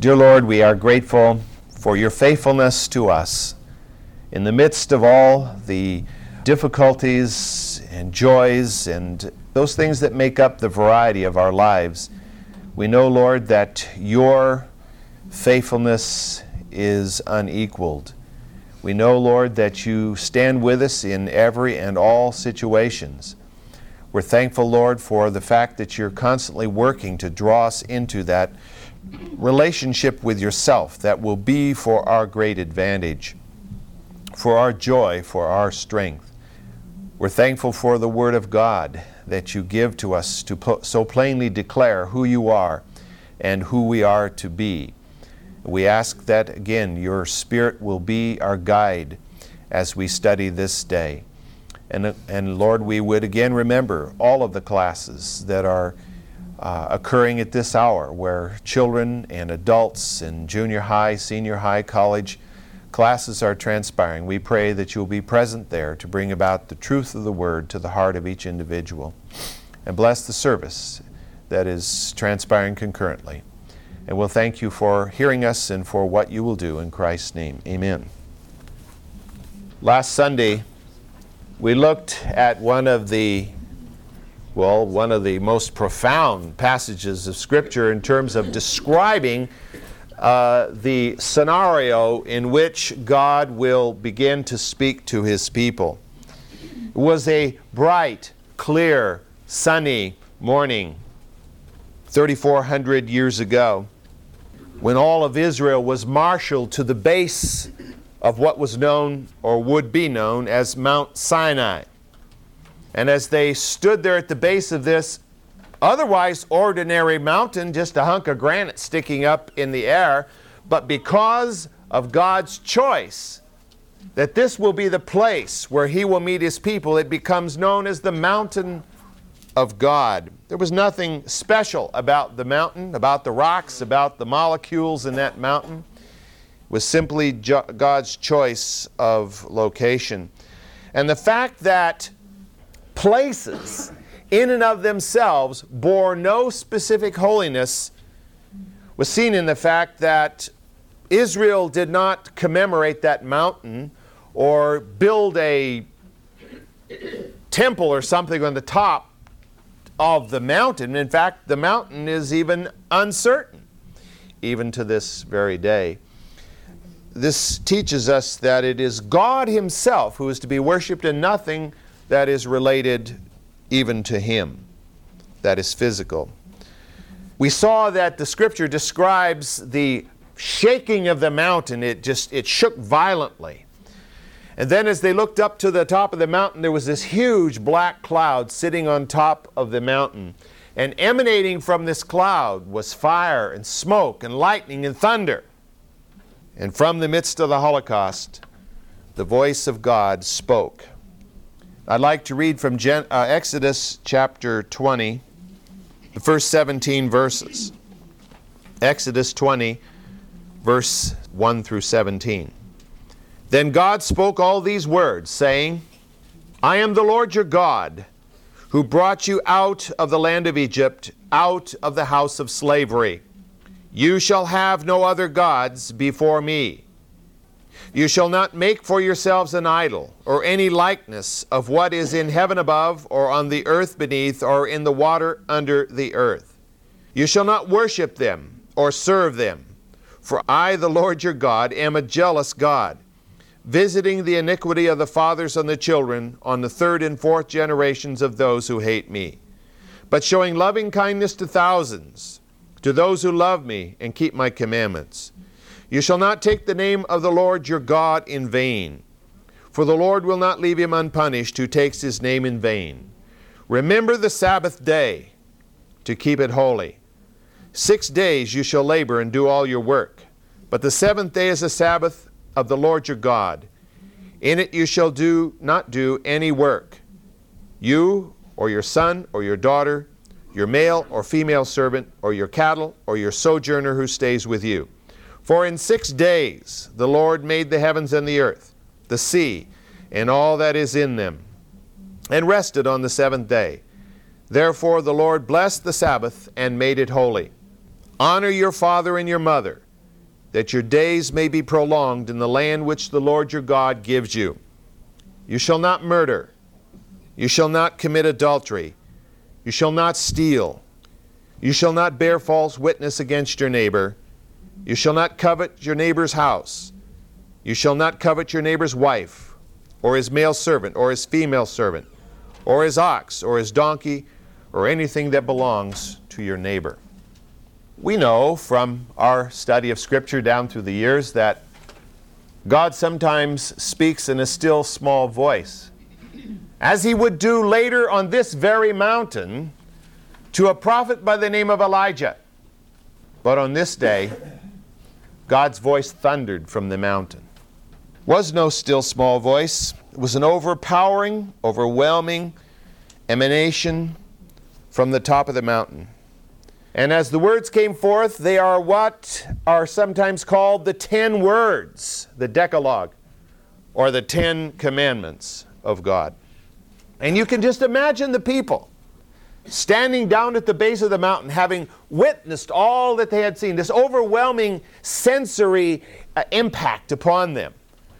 Dear Lord, we are grateful for your faithfulness to us. In the midst of all the difficulties and joys and those things that make up the variety of our lives, we know, Lord, that your faithfulness is unequaled. We know, Lord, that you stand with us in every and all situations. We're thankful, Lord, for the fact that you're constantly working to draw us into that relationship with yourself that will be for our great advantage, for our joy, for our strength. We're thankful for the Word of God that you give to us to so plainly declare who you are and who we are to be. We ask that, again, your Spirit will be our guide as we study this day. And, and Lord, we would again remember all of the classes that are uh, occurring at this hour where children and adults in junior high, senior high, college classes are transpiring. We pray that you'll be present there to bring about the truth of the Word to the heart of each individual. And bless the service that is transpiring concurrently. And we'll thank you for hearing us and for what you will do in Christ's name. Amen. Last Sunday, we looked at one of the well, one of the most profound passages of Scripture in terms of describing uh, the scenario in which God will begin to speak to His people. It was a bright, clear, sunny morning 3,400 years ago when all of Israel was marshaled to the base of what was known or would be known as Mount Sinai. And as they stood there at the base of this otherwise ordinary mountain, just a hunk of granite sticking up in the air, but because of God's choice that this will be the place where He will meet His people, it becomes known as the mountain of God. There was nothing special about the mountain, about the rocks, about the molecules in that mountain. It was simply God's choice of location. And the fact that places in and of themselves bore no specific holiness was seen in the fact that Israel did not commemorate that mountain or build a temple or something on the top of the mountain. In fact, the mountain is even uncertain, even to this very day. This teaches us that it is God Himself who is to be worshiped and nothing that is related even to Him, that is physical. We saw that the scripture describes the shaking of the mountain. It just it shook violently. And then as they looked up to the top of the mountain, there was this huge black cloud sitting on top of the mountain. And emanating from this cloud was fire and smoke and lightning and thunder. And from the midst of the Holocaust, the voice of God spoke. I'd like to read from Gen- uh, Exodus chapter 20, the first 17 verses. Exodus 20, verse 1 through 17. Then God spoke all these words, saying, I am the Lord your God, who brought you out of the land of Egypt, out of the house of slavery. You shall have no other gods before me. You shall not make for yourselves an idol, or any likeness of what is in heaven above, or on the earth beneath, or in the water under the earth. You shall not worship them, or serve them. For I, the Lord your God, am a jealous God visiting the iniquity of the fathers on the children on the third and fourth generations of those who hate me, but showing loving kindness to thousands, to those who love me and keep my commandments. You shall not take the name of the Lord your God in vain, for the Lord will not leave him unpunished who takes his name in vain. Remember the Sabbath day to keep it holy. Six days you shall labor and do all your work, but the seventh day is a Sabbath of the Lord your God. In it you shall do not do any work, you or your son or your daughter, your male or female servant, or your cattle, or your sojourner who stays with you. For in six days the Lord made the heavens and the earth, the sea, and all that is in them, and rested on the seventh day. Therefore the Lord blessed the Sabbath and made it holy. Honor your father and your mother that your days may be prolonged in the land which the Lord your God gives you. You shall not murder. You shall not commit adultery. You shall not steal. You shall not bear false witness against your neighbor. You shall not covet your neighbor's house. You shall not covet your neighbor's wife, or his male servant, or his female servant, or his ox, or his donkey, or anything that belongs to your neighbor. We know from our study of Scripture down through the years that God sometimes speaks in a still small voice, as he would do later on this very mountain to a prophet by the name of Elijah. But on this day, God's voice thundered from the mountain. Was no still small voice, it was an overpowering, overwhelming emanation from the top of the mountain. And as the words came forth, they are what are sometimes called the ten words, the Decalogue, or the Ten Commandments of God. And you can just imagine the people standing down at the base of the mountain, having witnessed all that they had seen, this overwhelming sensory uh, impact upon them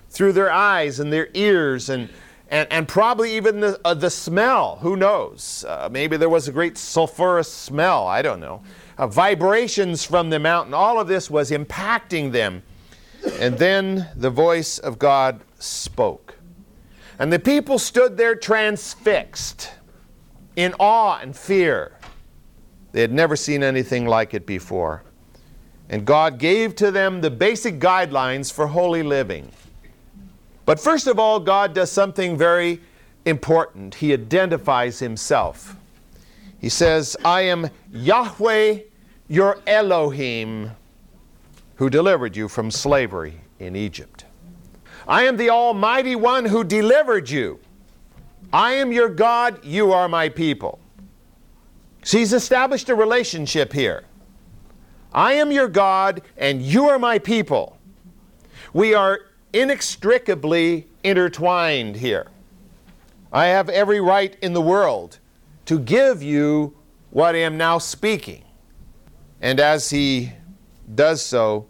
through their eyes and their ears and and, and probably even the, uh, the smell. Who knows? Uh, maybe there was a great sulfurous smell. I don't know. Uh, vibrations from the mountain. All of this was impacting them. And then the voice of God spoke. And the people stood there transfixed in awe and fear. They had never seen anything like it before. And God gave to them the basic guidelines for holy living. But first of all, God does something very important. He identifies himself. He says, I am Yahweh, your Elohim, who delivered you from slavery in Egypt. I am the Almighty One who delivered you. I am your God, you are my people. So he's established a relationship here. I am your God, and you are my people. We are inextricably intertwined here. I have every right in the world to give you what I am now speaking. And as he does so,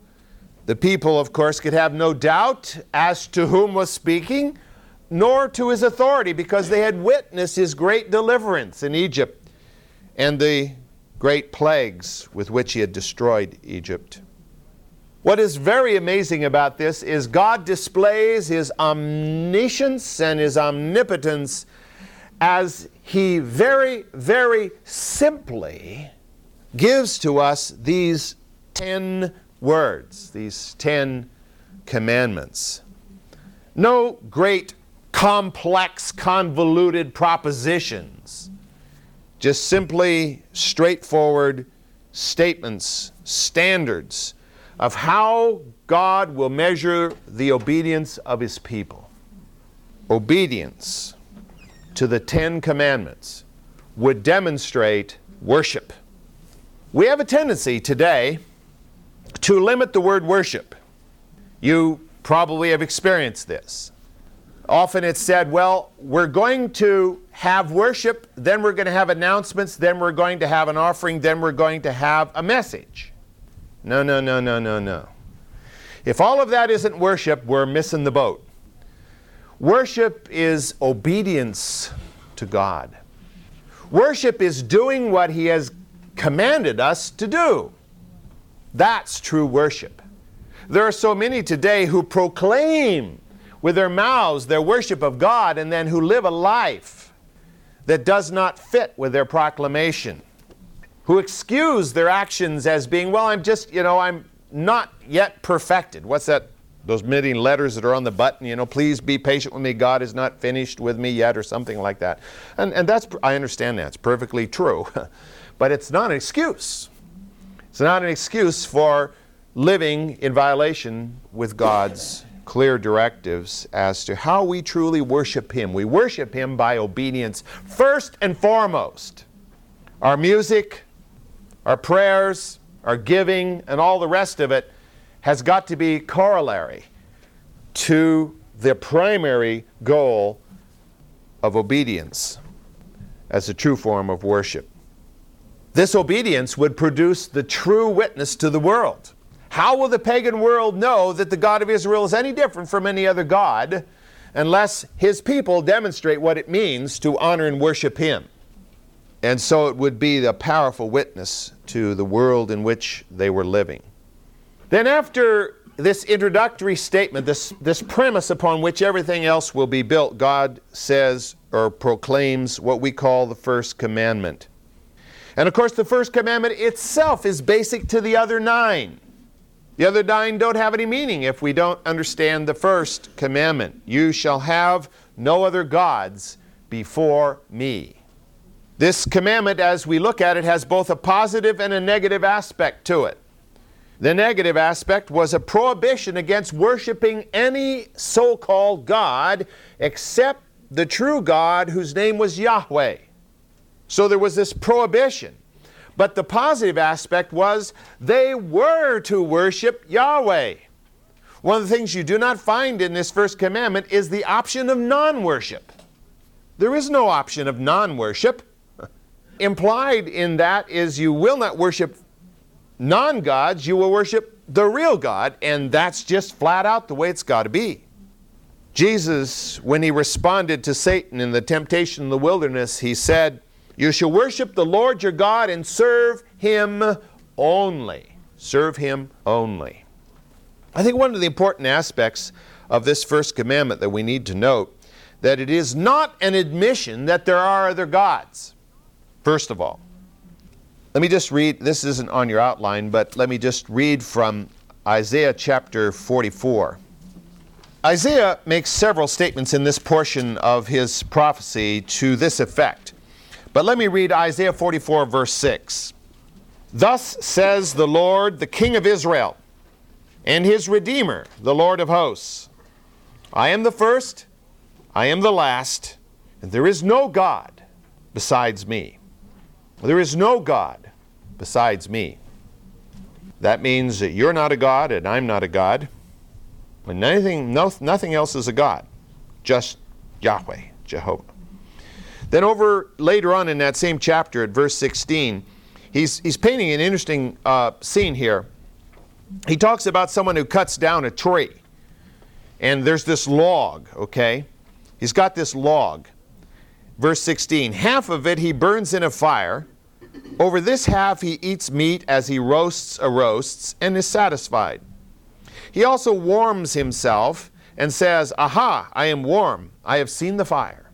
the people, of course, could have no doubt as to whom was speaking, nor to his authority, because they had witnessed his great deliverance in Egypt and the great plagues with which he had destroyed Egypt. What is very amazing about this is God displays his omniscience and his omnipotence as he very, very simply gives to us these ten words, these ten commandments. No great, complex, convoluted propositions, just simply straightforward statements, standards of how God will measure the obedience of His people. Obedience to the Ten Commandments would demonstrate worship. We have a tendency today to limit the word worship. You probably have experienced this. Often it's said, well, we're going to have worship, then we're going to have announcements, then we're going to have an offering, then we're going to have a message. No, no, no, no, no, no. If all of that isn't worship, we're missing the boat. Worship is obedience to God. Worship is doing what He has commanded us to do. That's true worship. There are so many today who proclaim with their mouths their worship of God and then who live a life that does not fit with their proclamation who excuse their actions as being, well, I'm just, you know, I'm not yet perfected. What's that? Those many letters that are on the button, you know, please be patient with me. God is not finished with me yet, or something like that. And, and that's, I understand that. It's perfectly true. but it's not an excuse. It's not an excuse for living in violation with God's clear directives as to how we truly worship Him. We worship Him by obedience first and foremost. Our music, our prayers, our giving, and all the rest of it has got to be corollary to the primary goal of obedience as a true form of worship. This obedience would produce the true witness to the world. How will the pagan world know that the God of Israel is any different from any other God unless his people demonstrate what it means to honor and worship him? And so it would be a powerful witness to the world in which they were living. Then, after this introductory statement, this, this premise upon which everything else will be built, God says or proclaims what we call the first commandment. And of course, the first commandment itself is basic to the other nine. The other nine don't have any meaning if we don't understand the first commandment. You shall have no other gods before me. This commandment, as we look at it, has both a positive and a negative aspect to it. The negative aspect was a prohibition against worshiping any so called God except the true God whose name was Yahweh. So there was this prohibition. But the positive aspect was they were to worship Yahweh. One of the things you do not find in this first commandment is the option of non worship. There is no option of non worship. Implied in that is you will not worship non gods, you will worship the real God, and that's just flat out the way it's got to be. Jesus, when he responded to Satan in the temptation in the wilderness, he said, You shall worship the Lord your God and serve him only. Serve him only. I think one of the important aspects of this first commandment that we need to note that it is not an admission that there are other gods. First of all, let me just read, this isn't on your outline, but let me just read from Isaiah chapter 44. Isaiah makes several statements in this portion of his prophecy to this effect. But let me read Isaiah 44, verse 6. Thus says the Lord, the King of Israel, and his Redeemer, the Lord of hosts I am the first, I am the last, and there is no God besides me. There is no God besides me. That means that you're not a God and I'm not a God. When anything, no, nothing else is a God, just Yahweh, Jehovah. Then over later on in that same chapter at verse 16, he's, he's painting an interesting uh, scene here. He talks about someone who cuts down a tree. And there's this log, okay? He's got this log. Verse 16 Half of it he burns in a fire. Over this half he eats meat as he roasts a roasts and is satisfied. He also warms himself and says, Aha, I am warm. I have seen the fire.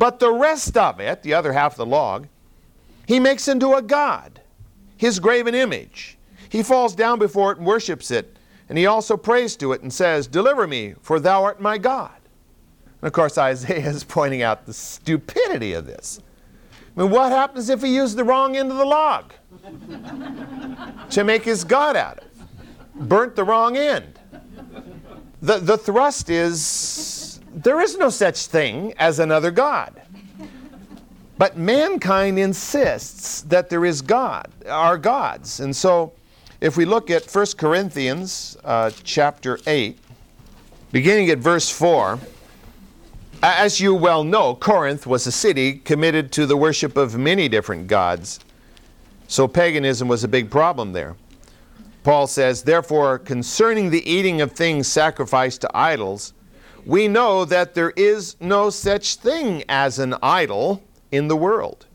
But the rest of it, the other half of the log, he makes into a god, his graven image. He falls down before it and worships it. And he also prays to it and says, Deliver me, for thou art my God. And of course, Isaiah is pointing out the stupidity of this. I mean, what happens if he used the wrong end of the log to make his God out of? Burnt the wrong end. The, the thrust is there is no such thing as another God. But mankind insists that there is God, are gods. And so if we look at 1 Corinthians uh, chapter 8, beginning at verse 4, as you well know, Corinth was a city committed to the worship of many different gods. So paganism was a big problem there. Paul says, Therefore, concerning the eating of things sacrificed to idols, we know that there is no such thing as an idol in the world,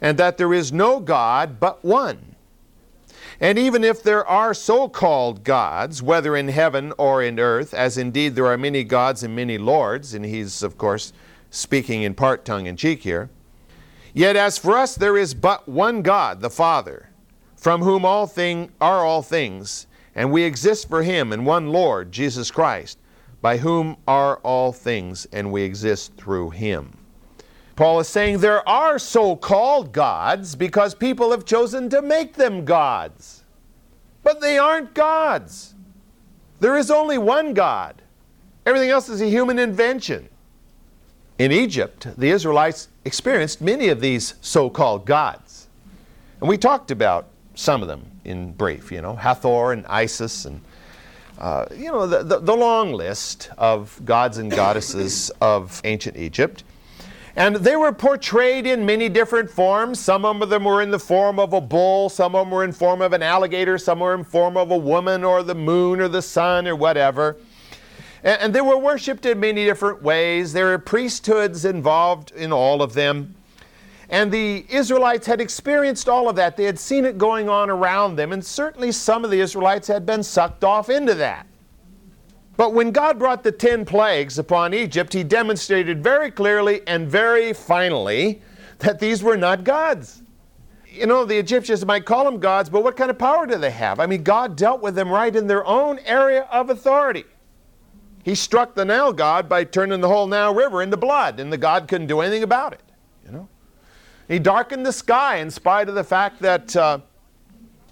and that there is no God but one. And even if there are so called gods, whether in heaven or in earth, as indeed there are many gods and many lords, and he's, of course, speaking in part tongue in cheek here, yet as for us there is but one God, the Father, from whom all thing are all things, and we exist for him, and one Lord, Jesus Christ, by whom are all things, and we exist through him. Paul is saying there are so called gods because people have chosen to make them gods. But they aren't gods. There is only one God. Everything else is a human invention. In Egypt, the Israelites experienced many of these so called gods. And we talked about some of them in brief, you know, Hathor and Isis and, uh, you know, the, the, the long list of gods and goddesses of ancient Egypt. And they were portrayed in many different forms. Some of them were in the form of a bull, some of them were in form of an alligator, some were in form of a woman or the moon or the sun or whatever. And, and they were worshipped in many different ways. There were priesthoods involved in all of them. And the Israelites had experienced all of that. They had seen it going on around them, and certainly some of the Israelites had been sucked off into that. But when God brought the ten plagues upon Egypt, He demonstrated very clearly and very finally that these were not gods. You know, the Egyptians might call them gods, but what kind of power do they have? I mean, God dealt with them right in their own area of authority. He struck the Nile god by turning the whole Nile River into blood, and the god couldn't do anything about it. He darkened the sky in spite of the fact that uh,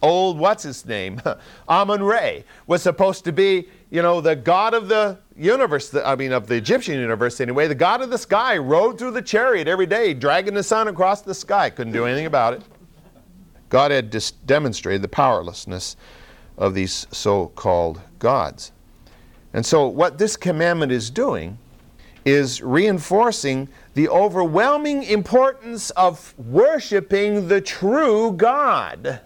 old what's his name, Amun Re, was supposed to be, you know, the god of the universe. I mean, of the Egyptian universe anyway. The god of the sky rode through the chariot every day, dragging the sun across the sky. Couldn't do anything about it. God had dis- demonstrated the powerlessness of these so-called gods. And so, what this commandment is doing is reinforcing the overwhelming importance of worshiping the true God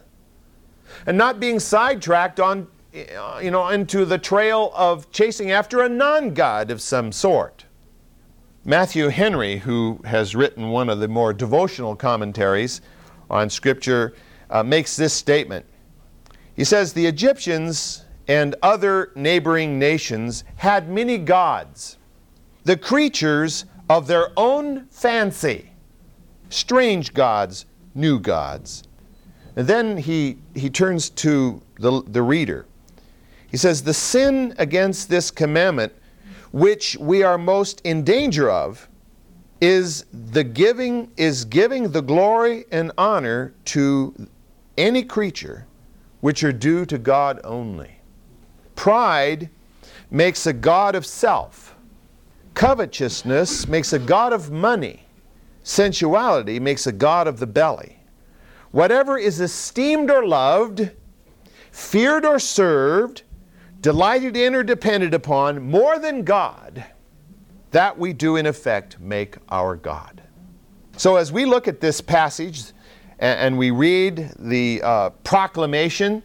and not being sidetracked on you know into the trail of chasing after a non-god of some sort. Matthew Henry, who has written one of the more devotional commentaries on scripture, uh, makes this statement. He says the Egyptians and other neighboring nations had many gods, the creatures of their own fancy, strange gods, new gods. And then he, he turns to the, the reader. He says, The sin against this commandment, which we are most in danger of, is the giving is giving the glory and honor to any creature which are due to God only. Pride makes a God of self. Covetousness makes a God of money. Sensuality makes a God of the belly. Whatever is esteemed or loved, feared or served, delighted in or depended upon more than God, that we do in effect make our God. So as we look at this passage and, we read the uh, proclamation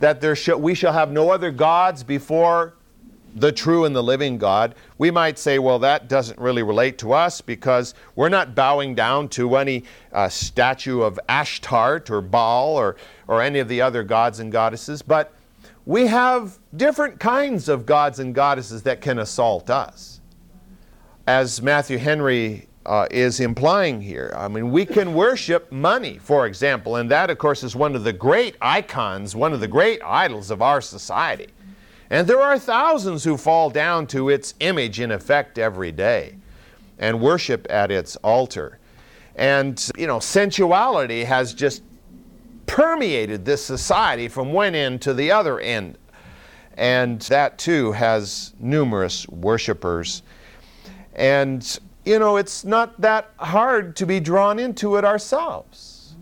that there sh- we shall have no other gods before the true and the living God, we might say, well, that doesn't really relate to us because we're not bowing down to any uh, statue of Ashtart or Baal or, or any of the other gods and goddesses, but we have different kinds of gods and goddesses that can assault us. As Matthew Henry uh, is implying here. I mean, we can worship money, for example, and that, of course, is one of the great icons, one of the great idols of our society. And there are thousands who fall down to its image in effect every day and worship at its altar. And, you know, sensuality has just permeated this society from one end to the other end. And that too has numerous worshipers. And you know, it's not that hard to be drawn into it ourselves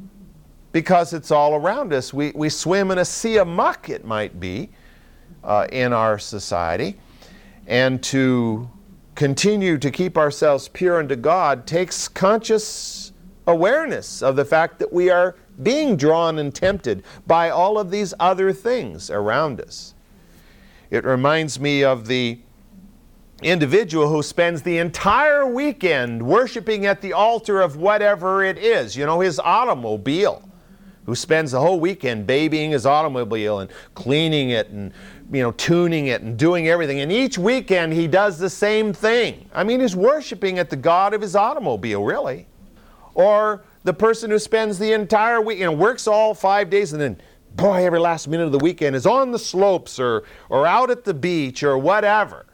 because it's all around us. We, we swim in a sea of muck, it might be, uh, in our society. And to continue to keep ourselves pure unto God takes conscious awareness of the fact that we are being drawn and tempted by all of these other things around us. It reminds me of the individual who spends the entire weekend worshiping at the altar of whatever it is, you know, his automobile, who spends the whole weekend babying his automobile and cleaning it and, you know, tuning it and doing everything. And each weekend he does the same thing. I mean, he's worshiping at the God of his automobile, really. Or the person who spends the entire week, you know, works all five days and then boy, every last minute of the weekend is on the slopes or, or out at the beach or whatever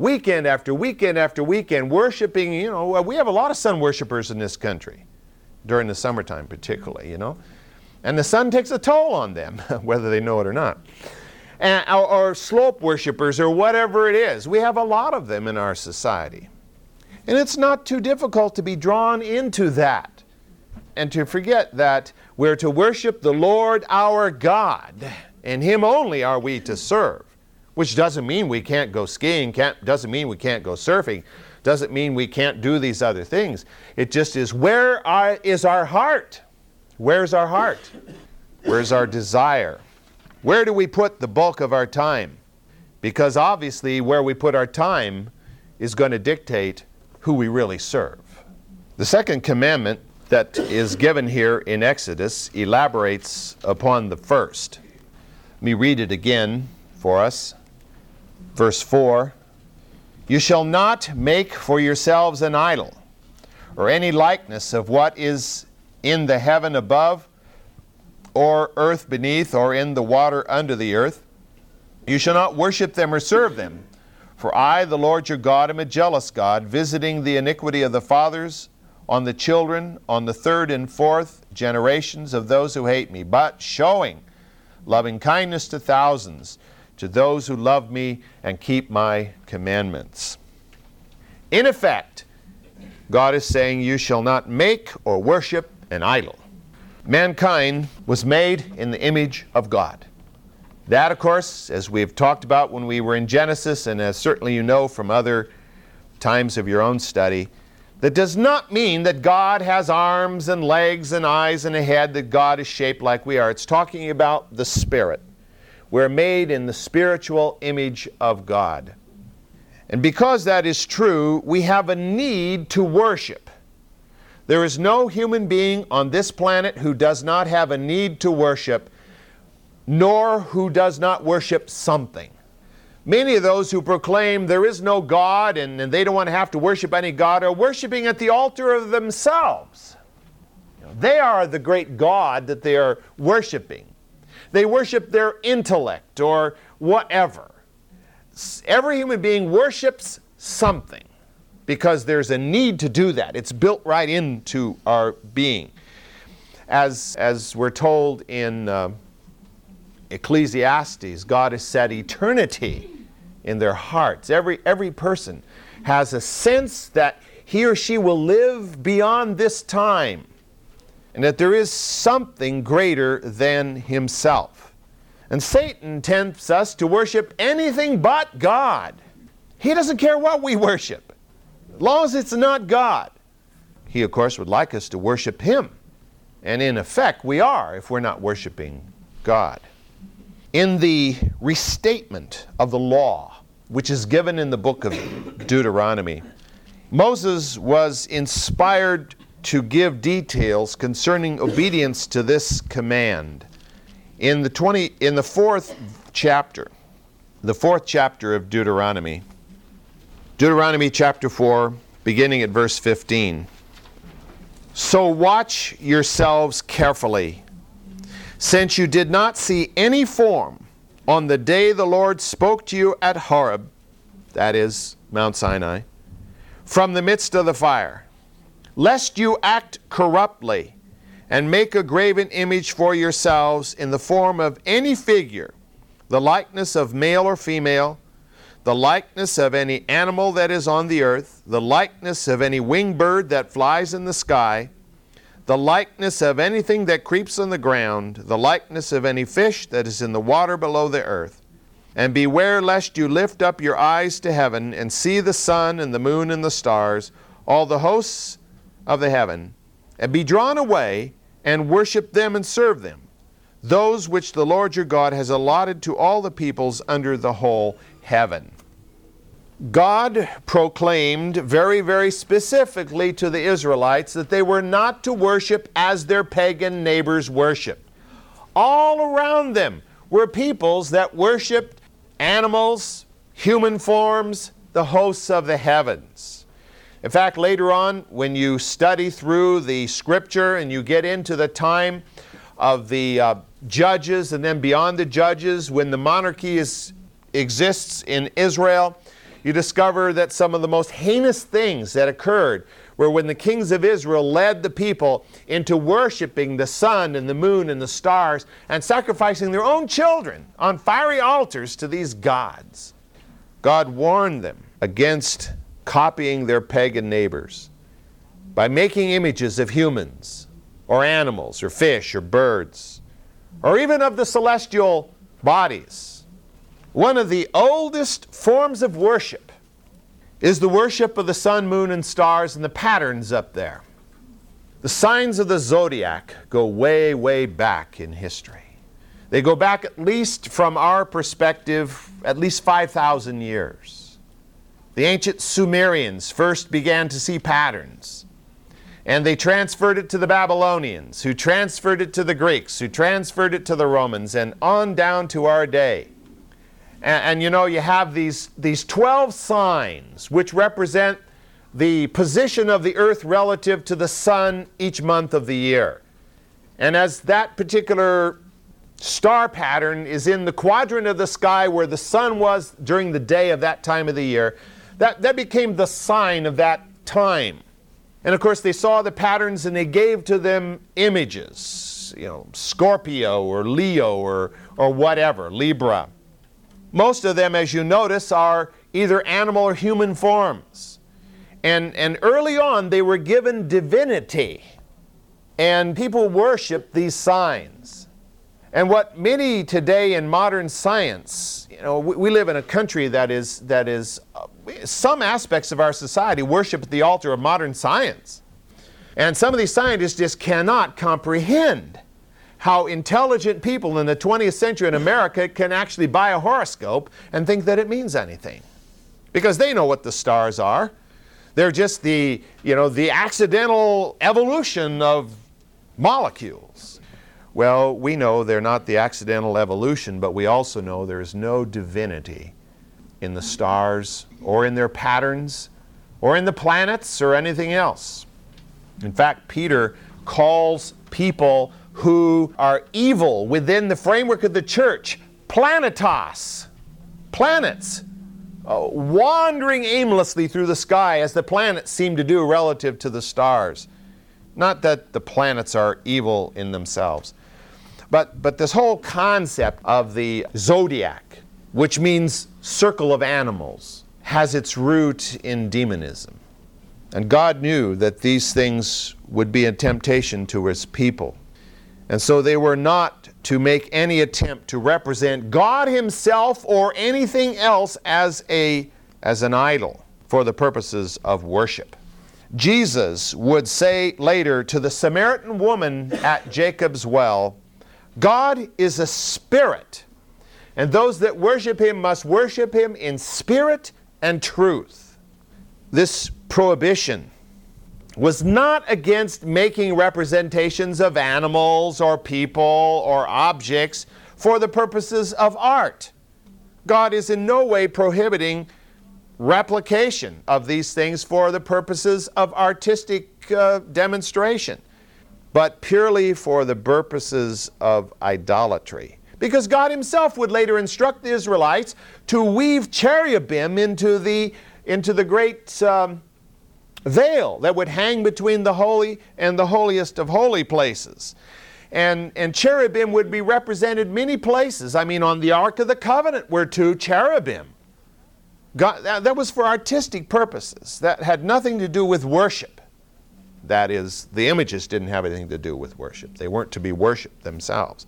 weekend after weekend after weekend, worshiping. You know, we have a lot of sun worshipers in this country during the summertime, particularly, you know. And the sun takes a toll on them, whether they know it or not. Or, or slope worshipers, or whatever it is. We have a lot of them in our society. And it's not too difficult to be drawn into that and to forget that we're to worship the Lord our God, and Him only are we to serve which doesn't mean we can't go skiing, can't, doesn't mean we can't go surfing, Doesn't mean we can't do these other things. It just is where is our heart? Where's our heart? Where's our desire? Where do we put the bulk of our time? Because obviously, where we put our time is going to dictate who we really serve. The second commandment that is given here in Exodus elaborates upon the first. Let me read it again for us. Verse 4 You shall not make for yourselves an idol, or any likeness of what is in the heaven above, or earth beneath, or in the water under the earth. You shall not worship them or serve them. For I, the Lord your God, am a jealous God, visiting the iniquity of the fathers on the children, on the third and fourth generations of those who hate me, but showing loving kindness to thousands, to those who love me and keep my commandments. In effect, God is saying, You shall not make or worship an idol. Mankind was made in the image of God. That, of course, as we've talked about when we were in Genesis, and as certainly you know from other times of your own study, that does not mean that God has arms and legs and eyes and a head, that God is shaped like we are. It's talking about the Spirit. We're made in the spiritual image of God. And because that is true, we have a need to worship. There is no human being on this planet who does not have a need to worship, nor who does not worship something. Many of those who proclaim there is no God and, and they don't want to have to worship any God are worshiping at the altar of themselves. They are the great God that they are worshiping. They worship their intellect or whatever. Every human being worships something because there's a need to do that. It's built right into our being. As, as we're told in. Uh, Ecclesiastes, God has set eternity in their hearts. Every, every person has a sense that he or she will live beyond this time and that there is something greater than himself. And Satan tempts us to worship anything but God. He doesn't care what we worship, long as it's not God. He, of course, would like us to worship him. And in effect, we are if we're not worshiping God. In the restatement of the law, which is given in the book of Deuteronomy, Moses was inspired to give details concerning obedience to this command. In the 20 in the 4th chapter, the 4th chapter of Deuteronomy, Deuteronomy chapter 4, beginning at verse 15. So watch yourselves carefully since you did not see any form on the day the Lord spoke to you at Horeb, that is, Mount Sinai, from the midst of the fire, lest you act corruptly and make a graven image for yourselves in the form of any figure, the likeness of male or female, the likeness of any animal that is on the earth, the likeness of any winged bird that flies in the sky, the likeness of anything that creeps on the ground, the likeness of any fish that is in the water below the earth. And beware lest you lift up your eyes to heaven and see the sun and the moon and the stars, all the hosts of the heaven, and be drawn away and worship them and serve them, those which the Lord your God has allotted to all the peoples under the whole heaven. God proclaimed very, very specifically to the Israelites that they were not to worship as their pagan neighbors worshiped. All around them were peoples that worshiped animals, human forms, the hosts of the heavens. In fact, later on, when you study through the scripture and you get into the time of the uh, judges and then beyond the judges, when the monarchy is, exists in Israel, you discover that some of the most heinous things that occurred were when the kings of Israel led the people into worshiping the sun and the moon and the stars and sacrificing their own children on fiery altars to these gods. God warned them against copying their pagan neighbors by making images of humans or animals or fish or birds or even of the celestial bodies one of the oldest forms of worship is the worship of the sun, moon, and stars and the patterns up there. The signs of the zodiac go way, way back in history. They go back at least from our perspective, at least 5,000 years. The ancient Sumerians first began to see patterns. And they transferred it to the Babylonians, who transferred it to the Greeks, who transferred it to the Romans, and on down to our day. And, and, you know, you have these, these 12 signs which represent the position of the earth relative to the sun each month of the year. And as that particular star pattern is in the quadrant of the sky where the sun was during the day of that time of the year, that, that became the sign of that time. And of course, they saw the patterns and they gave to them images, you know, Scorpio or Leo or, or whatever, Libra. Most of them, as you notice, are either animal or human forms. And, and early on, they were given divinity, and people worshiped these signs. And what many today in modern science, you know, we, we live in a country that is, that is uh, some aspects of our society worship at the altar of modern science. And some of these scientists just cannot comprehend how intelligent people in the 20th century in America can actually buy a horoscope and think that it means anything. Because they know what the stars are. They're just the, you know, the accidental evolution of molecules. Well, we know they're not the accidental evolution, but we also know there is no divinity in the stars or in their patterns or in the planets or anything else. In fact, Peter calls people who are evil within the framework of the church planetos, planets, uh, wandering aimlessly through the sky as the planets seem to do relative to the stars. Not that the planets are evil in themselves, but, but this whole concept of the zodiac, which means circle of animals, has its root in demonism. And God knew that these things would be a temptation to his people. And so they were not to make any attempt to represent God Himself or anything else as, a, as an idol for the purposes of worship. Jesus would say later to the Samaritan woman at Jacob's well, God is a spirit, and those that worship Him must worship Him in spirit and truth. This prohibition was not against making representations of animals or people or objects for the purposes of art. God is in no way prohibiting replication of these things for the purposes of artistic uh, demonstration, but purely for the purposes of idolatry. Because God Himself would later instruct the Israelites to weave cherubim into the, into the great. Um, veil that would hang between the holy and the holiest of holy places. And, and cherubim would be represented many places. I mean, on the Ark of the Covenant were two cherubim. God, that, that was for artistic purposes. That had nothing to do with worship. That is, the images didn't have anything to do with worship. They weren't to be worshiped themselves.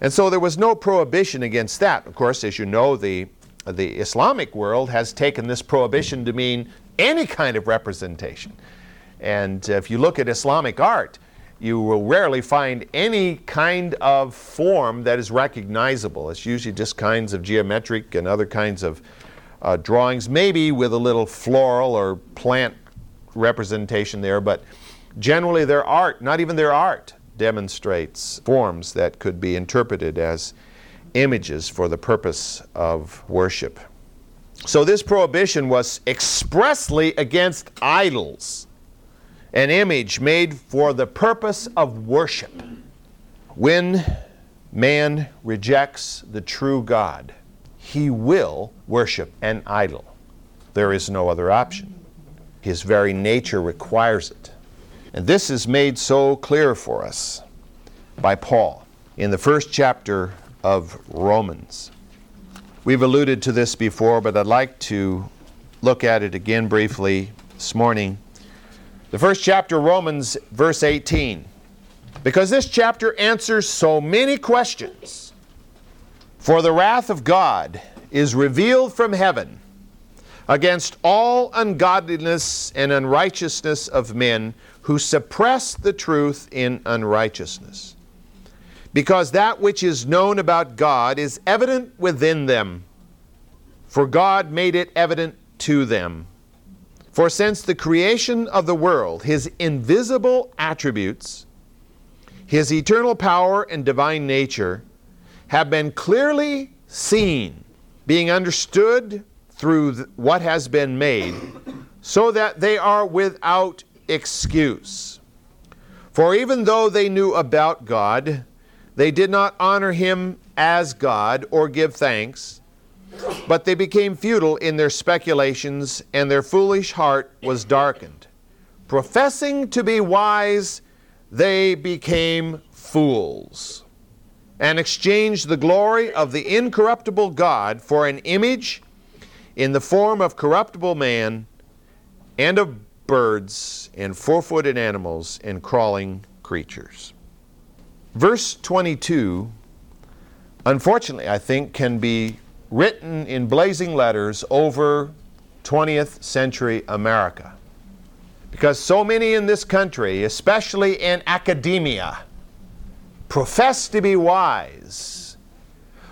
And so there was no prohibition against that. Of course, as you know, the, the Islamic world has taken this prohibition to mean any kind of representation. And if you look at Islamic art, you will rarely find any kind of form that is recognizable. It's usually just kinds of geometric and other kinds of uh, drawings, maybe with a little floral or plant representation there, but generally their art, not even their art, demonstrates forms that could be interpreted as images for the purpose of worship. So this prohibition was expressly against idols, an image made for the purpose of worship. When man rejects the true God, he will worship an idol. There is no other option. His very nature requires it. And this is made so clear for us by Paul in the first chapter of Romans. We've alluded to this before, but I'd like to look at it again briefly this morning. The first chapter, Romans, verse 18. Because this chapter answers so many questions. For the wrath of God is revealed from heaven against all ungodliness and unrighteousness of men who suppress the truth in unrighteousness. Because that which is known about God is evident within them, for God made it evident to them. For since the creation of the world, his invisible attributes, his eternal power and divine nature, have been clearly seen, being understood through what has been made, so that they are without excuse. For even though they knew about God, they did not honor him as God or give thanks, but they became futile in their speculations, and their foolish heart was darkened. Professing to be wise, they became fools and exchanged the glory of the incorruptible God for an image in the form of corruptible man and of birds and four footed animals and crawling creatures. Verse 22, unfortunately, I think, can be written in blazing letters over 20th century America. Because so many in this country, especially in academia, profess to be wise,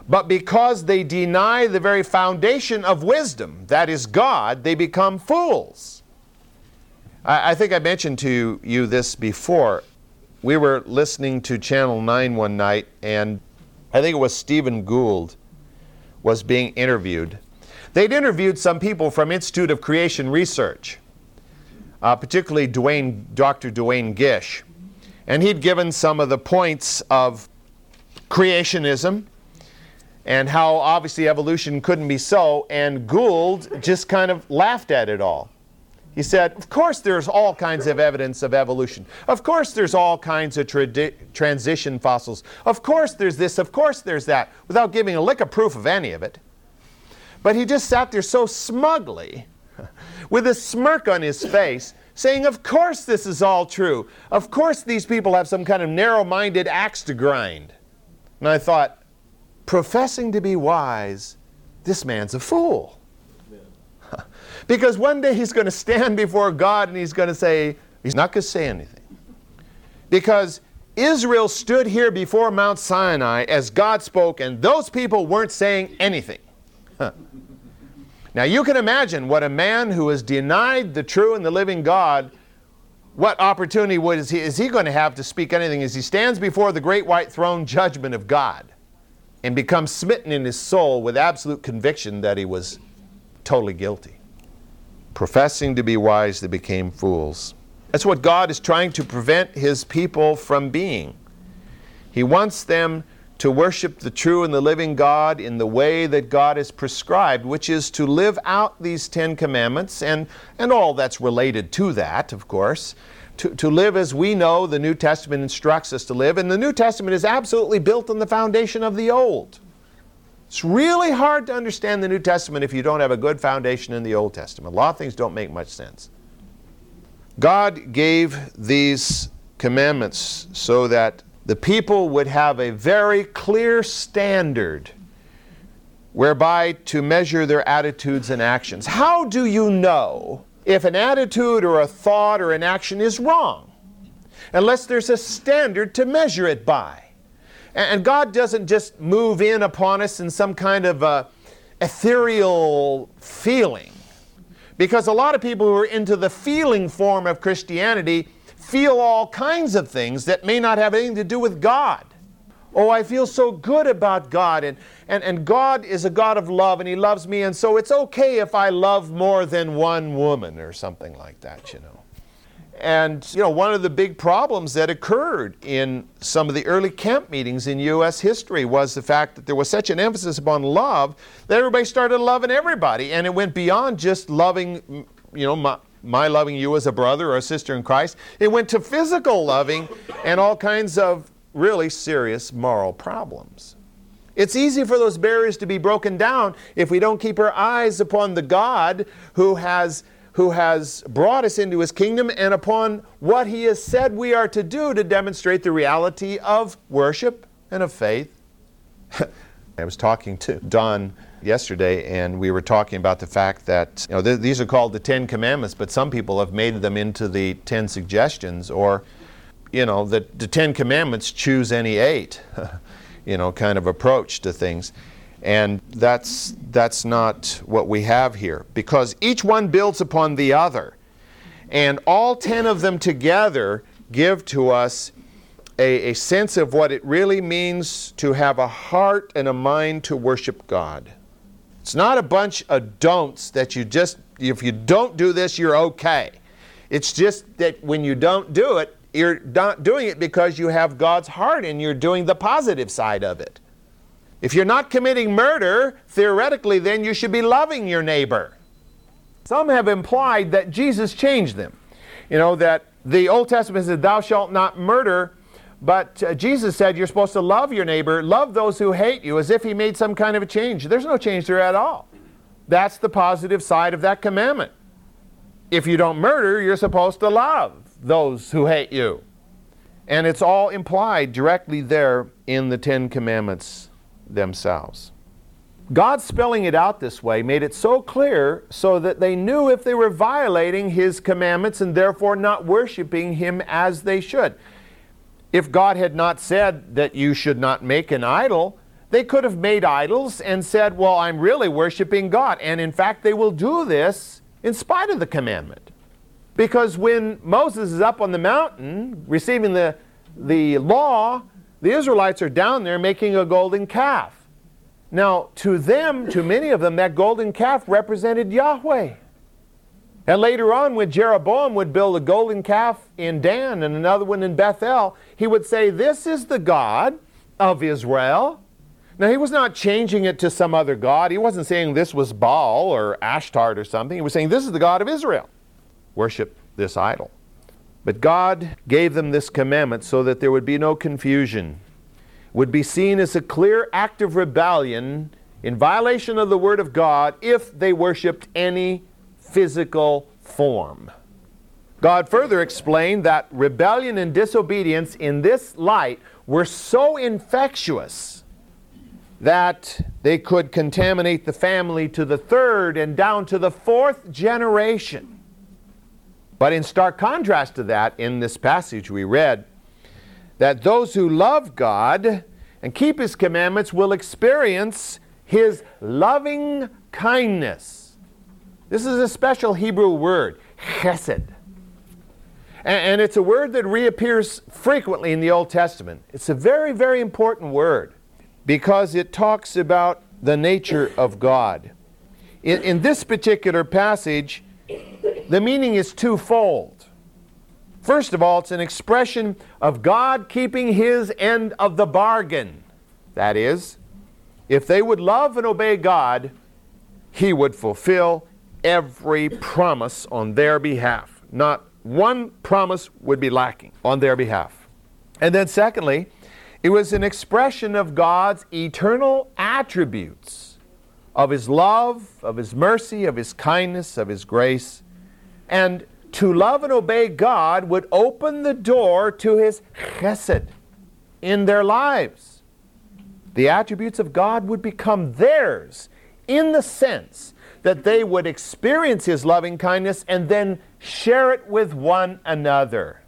but because they deny the very foundation of wisdom, that is God, they become fools. I, I think I mentioned to you this before. We were listening to Channel 9 one night, and I think it was Stephen Gould was being interviewed. They'd interviewed some people from Institute of Creation Research, uh, particularly Dr. Duane Gish. And he'd given some of the points of creationism and how obviously evolution couldn't be so, and Gould just kind of laughed at it all. He said, Of course, there's all kinds of evidence of evolution. Of course, there's all kinds of tradi- transition fossils. Of course, there's this. Of course, there's that, without giving a lick of proof of any of it. But he just sat there so smugly, with a smirk on his face, saying, Of course, this is all true. Of course, these people have some kind of narrow minded axe to grind. And I thought, professing to be wise, this man's a fool. Because one day he's going to stand before God and he's going to say, he's not going to say anything. Because Israel stood here before Mount Sinai as God spoke, and those people weren't saying anything. Now you can imagine what a man who has denied the true and the living God, what opportunity would, is, he, is he going to have to speak anything as he stands before the great white throne judgment of God and becomes smitten in his soul with absolute conviction that he was totally guilty? Professing to be wise, they became fools. That's what God is trying to prevent his people from being. He wants them to worship the true and the living God in the way that God has prescribed, which is to live out these Ten Commandments and, and all that's related to that, of course. To, to live as we know the New Testament instructs us to live. And the New Testament is absolutely built on the foundation of the Old. It's really hard to understand the New Testament if you don't have a good foundation in the Old Testament. A lot of things don't make much sense. God gave these commandments so that the people would have a very clear standard whereby to measure their attitudes and actions. How do you know if an attitude or a thought or an action is wrong? Unless there's a standard to measure it by. And God doesn't just move in upon us in some kind of a ethereal feeling. Because a lot of people who are into the feeling form of Christianity feel all kinds of things that may not have anything to do with God. Oh, I feel so good about God, and, and, and God is a God of love, and He loves me, and so it's okay if I love more than one woman or something like that, you know. And, you know, one of the big problems that occurred in some of the early camp meetings in U.S. history was the fact that there was such an emphasis upon love that everybody started loving everybody. And it went beyond just loving, you know, my, my loving you as a brother or a sister in Christ. It went to physical loving and all kinds of really serious moral problems. It's easy for those barriers to be broken down if we don't keep our eyes upon the God who has who has brought us into his kingdom and upon what he has said we are to do to demonstrate the reality of worship and of faith. I was talking to Don yesterday, and we were talking about the fact that you know th- these are called the Ten Commandments, but some people have made them into the Ten Suggestions, or you know the, the Ten Commandments choose any eight, you know, kind of approach to things. And that's, that's not what we have here because each one builds upon the other. And all 10 of them together give to us a, a sense of what it really means to have a heart and a mind to worship God. It's not a bunch of don'ts that you just, if you don't do this, you're okay. It's just that when you don't do it, you're not doing it because you have God's heart and you're doing the positive side of it. If you're not committing murder, theoretically, then you should be loving your neighbor. Some have implied that Jesus changed them. You know, that the Old Testament says, Thou shalt not murder, but uh, Jesus said you're supposed to love your neighbor, love those who hate you, as if he made some kind of a change. There's no change there at all. That's the positive side of that commandment. If you don't murder, you're supposed to love those who hate you. And it's all implied directly there in the Ten Commandments themselves. God spelling it out this way made it so clear so that they knew if they were violating His commandments and therefore not worshiping Him as they should. If God had not said that you should not make an idol, they could have made idols and said, Well, I'm really worshiping God. And in fact, they will do this in spite of the commandment. Because when Moses is up on the mountain receiving the, the law, the Israelites are down there making a golden calf. Now, to them, to many of them, that golden calf represented Yahweh. And later on, when Jeroboam would build a golden calf in Dan and another one in Bethel, he would say, This is the God of Israel. Now, he was not changing it to some other God. He wasn't saying this was Baal or Ashtart or something. He was saying, This is the God of Israel. Worship this idol. But God gave them this commandment so that there would be no confusion. Would be seen as a clear act of rebellion in violation of the Word of God if they worshiped any physical form. God further explained that rebellion and disobedience in this light were so infectious that they could contaminate the family to the third and down to the fourth generation. But in stark contrast to that, in this passage we read, that those who love God and keep His commandments will experience His loving kindness. This is a special Hebrew word, chesed. And, it's a word that reappears frequently in the Old Testament. It's a very, very important word because it talks about the nature of God. In, in this particular passage, the meaning is twofold. First of all, it's an expression of God keeping his end of the bargain. That is, if they would love and obey God, he would fulfill every promise on their behalf. Not one promise would be lacking on their behalf. And then, secondly, it was an expression of God's eternal attributes of His love, of His mercy, of His kindness, of His grace, and to love and obey God would open the door to His chesed in their lives. The attributes of God would become theirs in the sense that they would experience His loving kindness and then share it with one another.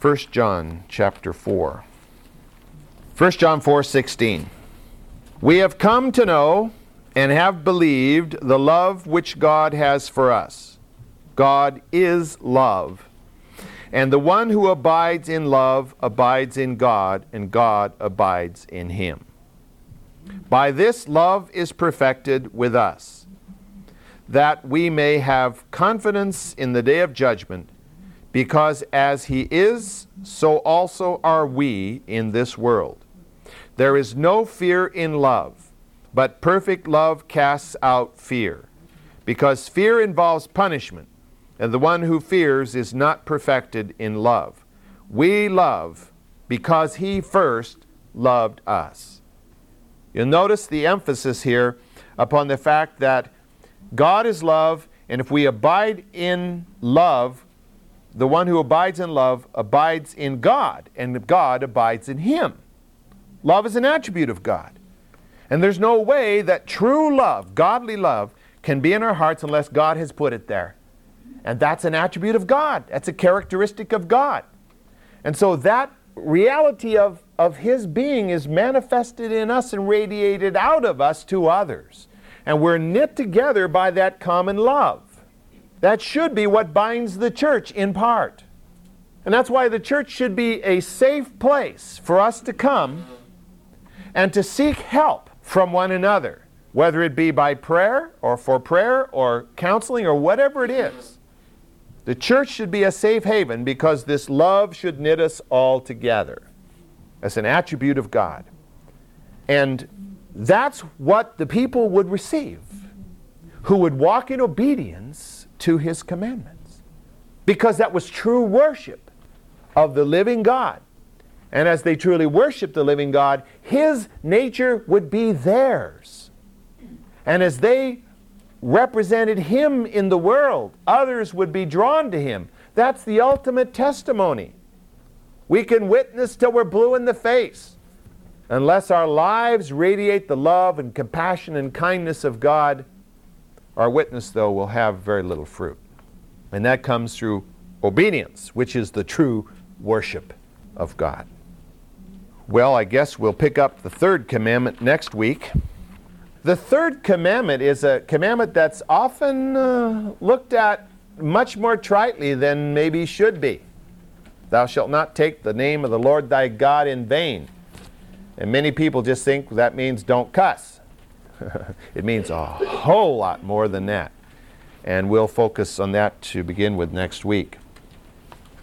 1 John chapter 4. 1 John 4 16. We have come to know and have believed the love which God has for us. God is love. And the one who abides in love abides in God, and God abides in him. By this love is perfected with us, that we may have confidence in the day of judgment, because as he is, so also are we in this world. There is no fear in love, but perfect love casts out fear, because fear involves punishment and the one who fears is not perfected in love. We love because he first loved us. You'll notice the emphasis here upon the fact that God is love, and if we abide in love, the one who abides in love abides in God, and God abides in him. Love is an attribute of God. And there's no way that true love, godly love, can be in our hearts unless God has put it there. And that's an attribute of God, that's a characteristic of God. And so that reality of, of His being is manifested in us and radiated out of us to others. And we're knit together by that common love. That should be what binds the church in part. And that's why the church should be a safe place for us to come and to seek help from one another, whether it be by prayer or for prayer or counseling or whatever it is. The church should be a safe haven because this love should knit us all together as an attribute of God. And that's what the people would receive who would walk in obedience to his commandments. Because that was true worship of the living God. And as they truly worshiped the living God, his nature would be theirs. And as they represented him in the world, others would be drawn to him. That's the ultimate testimony. We can witness till we're blue in the face. Unless our lives radiate the love and compassion and kindness of God, our witness, though, will have very little fruit. And that comes through obedience, which is the true worship of God. Well, I guess we'll pick up the third commandment next week. The third commandment is a commandment that's often uh, looked at much more tritely than maybe should be. Thou shalt not take the name of the Lord thy God in vain. And many people just think that means don't cuss. it means a whole lot more than that. And we'll focus on that to begin with next week.